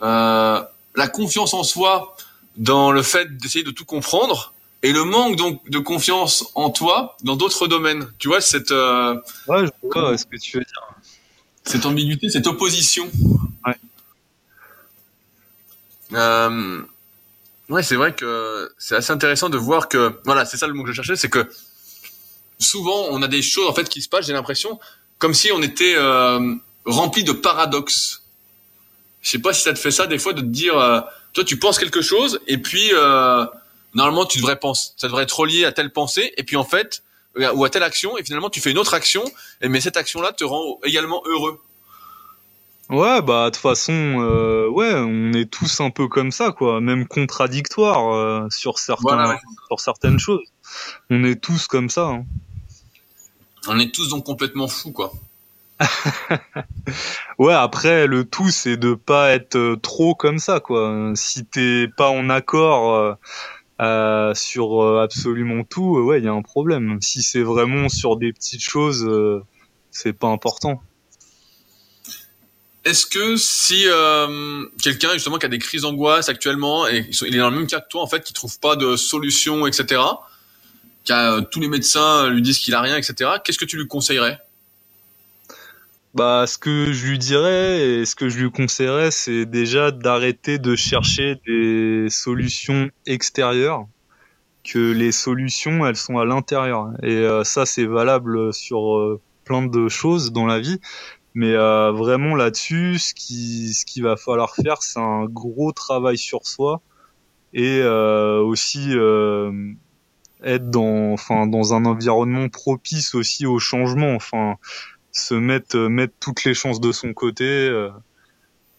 euh, la confiance en soi dans le fait d'essayer de tout comprendre et le manque donc de confiance en toi dans d'autres domaines. Tu vois cette euh, ouais, je vois ce que tu veux dire. Cette ambiguïté, cette opposition. Ouais. Euh, ouais, c'est vrai que c'est assez intéressant de voir que voilà, c'est ça le mot que je cherchais, c'est que souvent on a des choses en fait qui se passent. J'ai l'impression comme si on était euh, rempli de paradoxes. Je sais pas si ça te fait ça des fois de te dire, euh, toi tu penses quelque chose et puis euh, normalement tu devrais penser, ça devrait être relié à telle pensée, et puis en fait, ou à telle action, et finalement tu fais une autre action, et mais cette action-là te rend également heureux. Ouais, bah de toute façon, ouais, on est tous un peu comme ça, quoi, même contradictoire sur certains, sur certaines choses. On est tous comme ça. Hein. On est tous donc complètement fous, quoi. ouais, après le tout c'est de pas être euh, trop comme ça quoi. Si t'es pas en accord euh, euh sur euh, absolument tout, ouais, il y a un problème. Si c'est vraiment sur des petites choses, c'est pas important. Est-ce que si quelqu'un justement qui a des crises d'angoisse actuellement et il est dans le même cas que toi en fait, qui trouve pas de solution, etc., qu'à tous les médecins lui disent qu'il a rien, etc., qu'est-ce que tu lui conseillerais? Bah, ce que je lui dirais et ce que je lui conseillerais, c'est déjà d'arrêter de chercher des solutions extérieures, que les solutions, elles sont à l'intérieur. Et euh, ça, c'est valable sur euh, plein de choses dans la vie. Mais euh, vraiment là-dessus, ce qui, ce qu'il va falloir faire, c'est un gros travail sur soi et aussi être dans, enfin, dans un environnement propice aussi au changement. Enfin, se mettre euh, mettre toutes les chances de son côté, euh,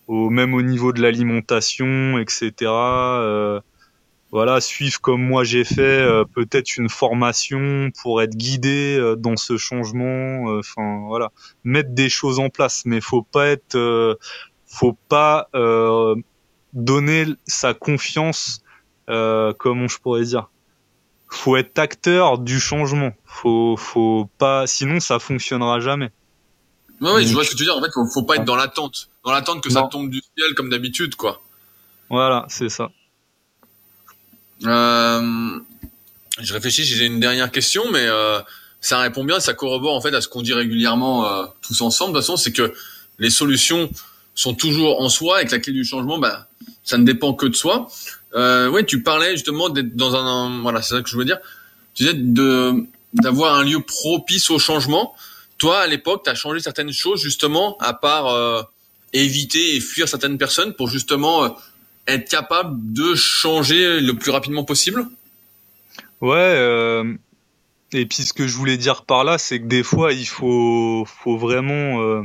au même au niveau de l'alimentation, etc. Euh, voilà, suivre comme moi j'ai fait peut-être une formation pour être guidé dans ce changement. Enfin voilà, mettre des choses en place, mais faut pas être, faut pas donner sa confiance, comment je pourrais dire faut être acteur du changement. Faut, faut pas, sinon ça fonctionnera jamais. Ouais, oui, je vois ce que tu veux dire. En fait, faut, faut pas être dans l'attente, dans l'attente que ça tombe du ciel comme d'habitude, quoi. Voilà, c'est ça. Euh, je réfléchis j'ai une dernière question, mais euh, ça répond bien, ça corrobore en fait à ce qu'on dit régulièrement euh, tous ensemble. De toute façon, c'est que les solutions sont toujours en soi et que la clé du changement, bah, ça ne dépend que de soi. Euh, ouais, tu parlais justement d'être dans un, voilà, c'est ça que je veux dire. Tu disais d'avoir un lieu propice au changement. Toi, à l'époque, tu as changé certaines choses justement, à part euh, éviter et fuir certaines personnes pour justement euh, être capable de changer le plus rapidement possible? Ouais. Euh, et puis ce que je voulais dire par là, c'est que des fois, il faut, faut vraiment,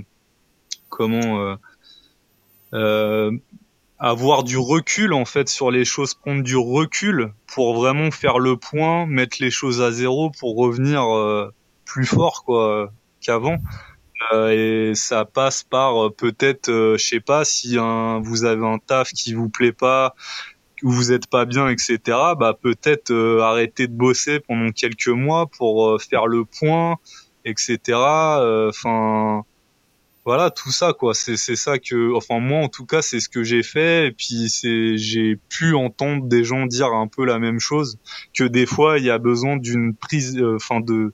comment, avoir du recul en fait sur les choses, prendre du recul pour vraiment faire le point, mettre les choses à zéro pour revenir plus fort, quoi qu'avant. Euh, et ça passe par euh, peut-être, euh, je sais pas, si un, vous avez un taf qui vous plaît pas, où vous êtes pas bien, etc. Bah peut-être arrêter de bosser pendant quelques mois pour faire le point, etc. Enfin voilà tout ça quoi c'est c'est ça que enfin moi en tout cas c'est ce que j'ai fait et puis c'est j'ai pu entendre des gens dire un peu la même chose que des fois il y a besoin d'une prise enfin de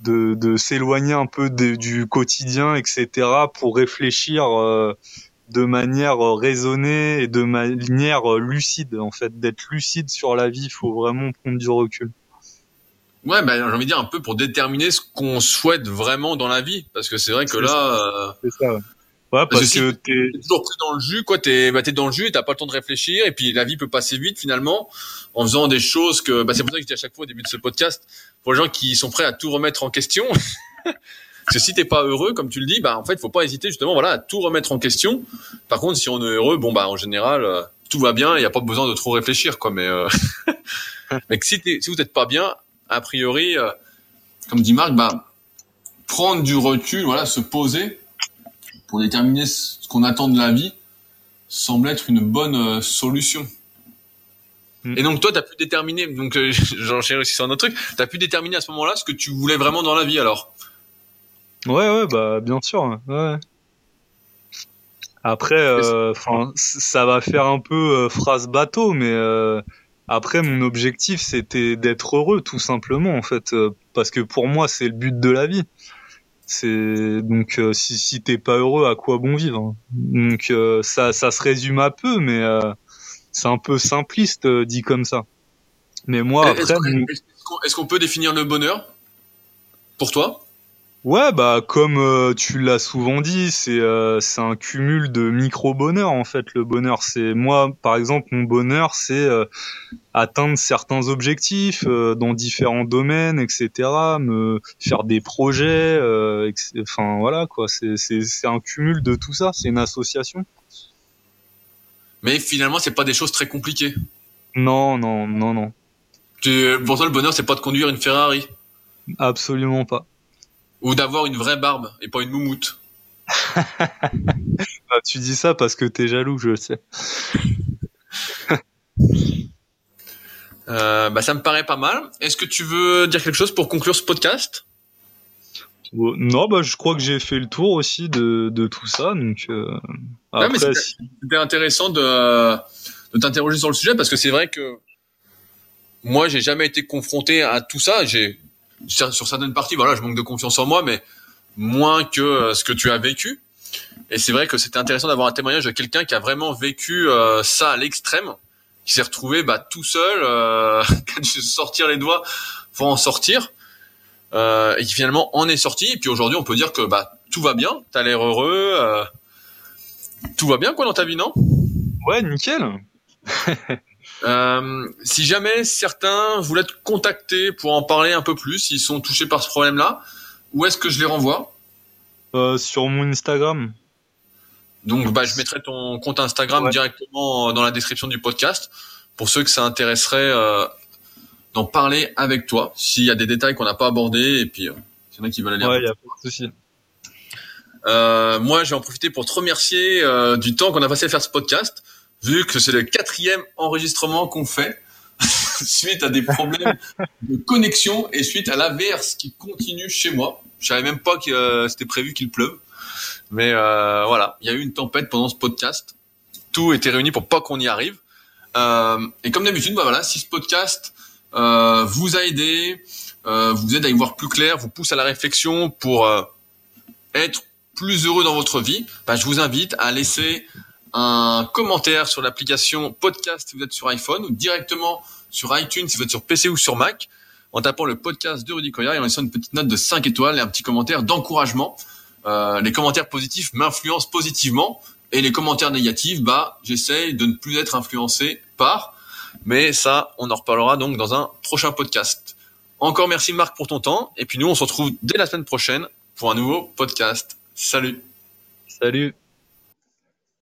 de, de s'éloigner un peu du quotidien, etc., pour réfléchir euh, de manière raisonnée et de manière lucide, en fait, d'être lucide sur la vie. Il faut vraiment prendre du recul. Ouais, ben j'ai envie de dire un peu pour déterminer ce qu'on souhaite vraiment dans la vie, parce que c'est vrai que là, c'est ça. Ouais, parce, que, t'es toujours pris dans le jus, quoi. T'es, bah, t'es dans le jus, t'as pas le temps de réfléchir, et puis la vie peut passer vite finalement, en faisant des choses que, bah, c'est pour ça que je dis à chaque fois au début de ce podcast, pour les gens qui sont prêts à tout remettre en question. Parce que si t'es pas heureux, comme tu le dis, bah en fait, faut pas hésiter justement, voilà, à tout remettre en question. Par contre, si on est heureux, bon bah en général, euh, tout va bien, il y a pas besoin de trop réfléchir, quoi. Mais euh... mais si, si vous n'êtes pas bien, a priori, euh, comme dit Marc, bah prendre du recul, voilà, se poser pour déterminer ce qu'on attend de la vie semble être une bonne euh, solution. Hmm. Et donc toi, tu as pu déterminer, donc euh, j'en cherche aussi sur un autre truc, tu as pu déterminer à ce moment-là ce que tu voulais vraiment dans la vie alors? Ouais, ouais, bah bien sûr. Ouais. Après, euh, ça va faire un peu phrase bateau, mais après, mon objectif, c'était d'être heureux, tout simplement, en fait, parce que pour moi, c'est le but de la vie. C'est donc euh, si si t'es pas heureux, à quoi bon vivre hein? Donc euh, ça ça se résume un peu, mais euh, c'est un peu simpliste dit comme ça. Mais moi après, est-ce qu'on peut définir le bonheur? Pour toi? Ouais, bah comme euh, tu l'as souvent dit, c'est euh, c'est un cumul de micro bonheur en fait. Le bonheur, c'est moi par exemple, mon bonheur, c'est euh, atteindre certains objectifs dans différents domaines, etc. Me faire des projets, enfin voilà quoi. C'est c'est c'est un cumul de tout ça. C'est une association. Mais finalement, c'est pas des choses très compliquées. Non, non, non, non. Tu, pour toi, le bonheur, c'est pas de conduire une Ferrari? Absolument pas. Ou d'avoir une vraie barbe et pas une moumoute. Bah, tu dis ça parce que t'es jaloux, je le sais. Euh, bah, ça me paraît pas mal. Est-ce que tu veux dire quelque chose pour conclure ce podcast? Non, bah, je crois que j'ai fait le tour aussi de, de tout ça. Donc, euh, après, c'était intéressant de, de t'interroger sur le sujet parce que c'est vrai que moi, j'ai jamais été confronté à tout ça. J'ai sur certaines parties, voilà, je manque de confiance en moi, mais moins que euh, ce que tu as vécu. Et c'est vrai que c'était intéressant d'avoir un témoignage de quelqu'un qui a vraiment vécu euh, ça à l'extrême, qui s'est retrouvé bah, tout seul, euh, qui a dû sortir les doigts pour en sortir, euh, et qui finalement en est sorti. Et puis aujourd'hui, on peut dire que bah, tout va bien, t'as l'air heureux, euh, tout va bien quoi dans ta vie, non? Ouais, nickel. Euh, si jamais certains voulaient te contacter pour en parler un peu plus, s'ils sont touchés par ce problème-là, où est-ce que je les renvoie? Euh, Sur mon Instagram. Donc, bah, je mettrai ton compte Instagram directement dans la description du podcast pour ceux que ça intéresserait euh, d'en parler avec toi. S'il y a des détails qu'on n'a pas abordés et puis s'il y en a qui veulent aller. Ouais, il y a pas de souci. Euh, moi, je vais en profiter pour te remercier euh, du temps qu'on a passé à faire ce podcast vu que c'est le quatrième enregistrement qu'on fait suite à des problèmes de connexion et suite à l'averse qui continue chez moi. Je savais même pas que euh, c'était prévu qu'il pleuve. Mais euh, voilà, il y a eu une tempête pendant ce podcast. Tout était réuni pour pas qu'on y arrive. Euh, et comme d'habitude, bah voilà, si ce podcast euh, vous a aidé, euh, vous aide à y voir plus clair, vous pousse à la réflexion pour être plus heureux dans votre vie, bah, je vous invite à laisser un commentaire sur l'application podcast si vous êtes sur iPhone ou directement sur iTunes si vous êtes sur PC ou sur Mac en tapant le podcast de Rudy Koya et en laissant une petite note de 5 étoiles et un petit commentaire d'encouragement. Euh, les commentaires positifs m'influencent positivement et les commentaires négatifs, bah, j'essaye de ne plus être influencé par. Mais ça, on en reparlera donc dans un prochain podcast. Encore merci Marc pour ton temps et puis nous on se retrouve dès la semaine prochaine pour un nouveau podcast. Salut. Salut.